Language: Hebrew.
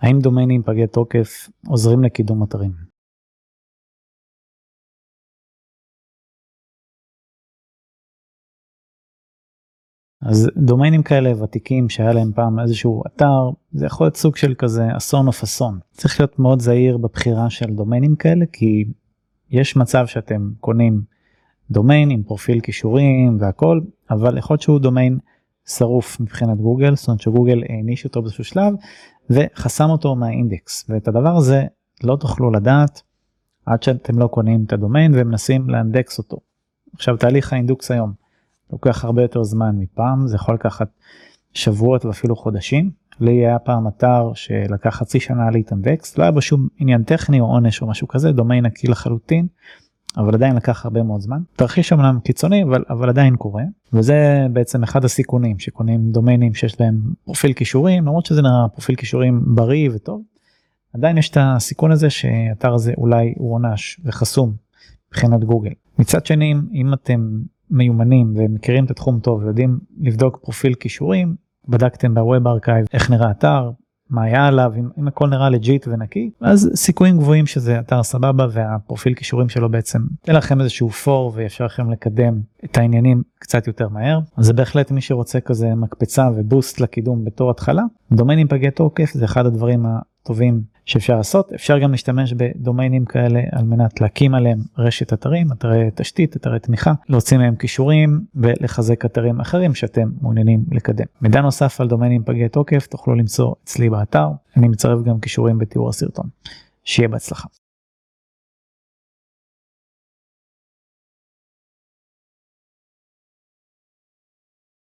האם דומיינים פגי תוקף עוזרים לקידום אתרים? אז דומיינים כאלה ותיקים שהיה להם פעם איזשהו אתר זה יכול להיות סוג של כזה אסון אוף אסון צריך להיות מאוד זהיר בבחירה של דומיינים כאלה כי יש מצב שאתם קונים דומיין עם פרופיל קישורים והכל אבל יכול להיות שהוא דומיין שרוף מבחינת גוגל זאת אומרת שגוגל העניש אותו באיזשהו שלב וחסם אותו מהאינדקס ואת הדבר הזה לא תוכלו לדעת עד שאתם לא קונים את הדומיין ומנסים לאנדקס אותו. עכשיו תהליך האינדוקס היום לוקח הרבה יותר זמן מפעם זה יכול לקחת שבועות ואפילו חודשים. לי היה פעם אתר שלקח חצי שנה להתאנדקס לא היה בו שום עניין טכני או עונש או משהו כזה דומיין נקי לחלוטין. אבל עדיין לקח הרבה מאוד זמן תרחיש אמנם קיצוני אבל אבל עדיין קורה וזה בעצם אחד הסיכונים שקונים דומיינים שיש להם פרופיל קישורים למרות שזה נראה פרופיל קישורים בריא וטוב. עדיין יש את הסיכון הזה שאתר הזה אולי הוא עונש וחסום מבחינת גוגל. מצד שני אם אתם מיומנים ומכירים את התחום טוב ויודעים לבדוק פרופיל קישורים בדקתם ב Web Archive איך נראה אתר מה היה עליו אם, אם הכל נראה legit ונקי אז סיכויים גבוהים שזה אתר סבבה והפרופיל קישורים שלו בעצם תן לכם איזשהו פור ואפשר לכם לקדם את העניינים קצת יותר מהר. אז זה בהחלט מי שרוצה כזה מקפצה ו boost לקידום בתור התחלה. דומיינים פגי תוקף זה אחד הדברים הטובים שאפשר לעשות. אפשר גם להשתמש בדומיינים כאלה על מנת להקים עליהם רשת אתרים אתרי תשתית אתרי תמיכה להוציא מהם כישורים ולחזק אתרים אחרים שאתם מעוניינים לקדם. מידע נוסף על דומיינים פגי תוקף תוכלו למצוא אצלי באתר. אני מצרף גם כישורים בתיאור הסרטון. שיהיה בהצלחה.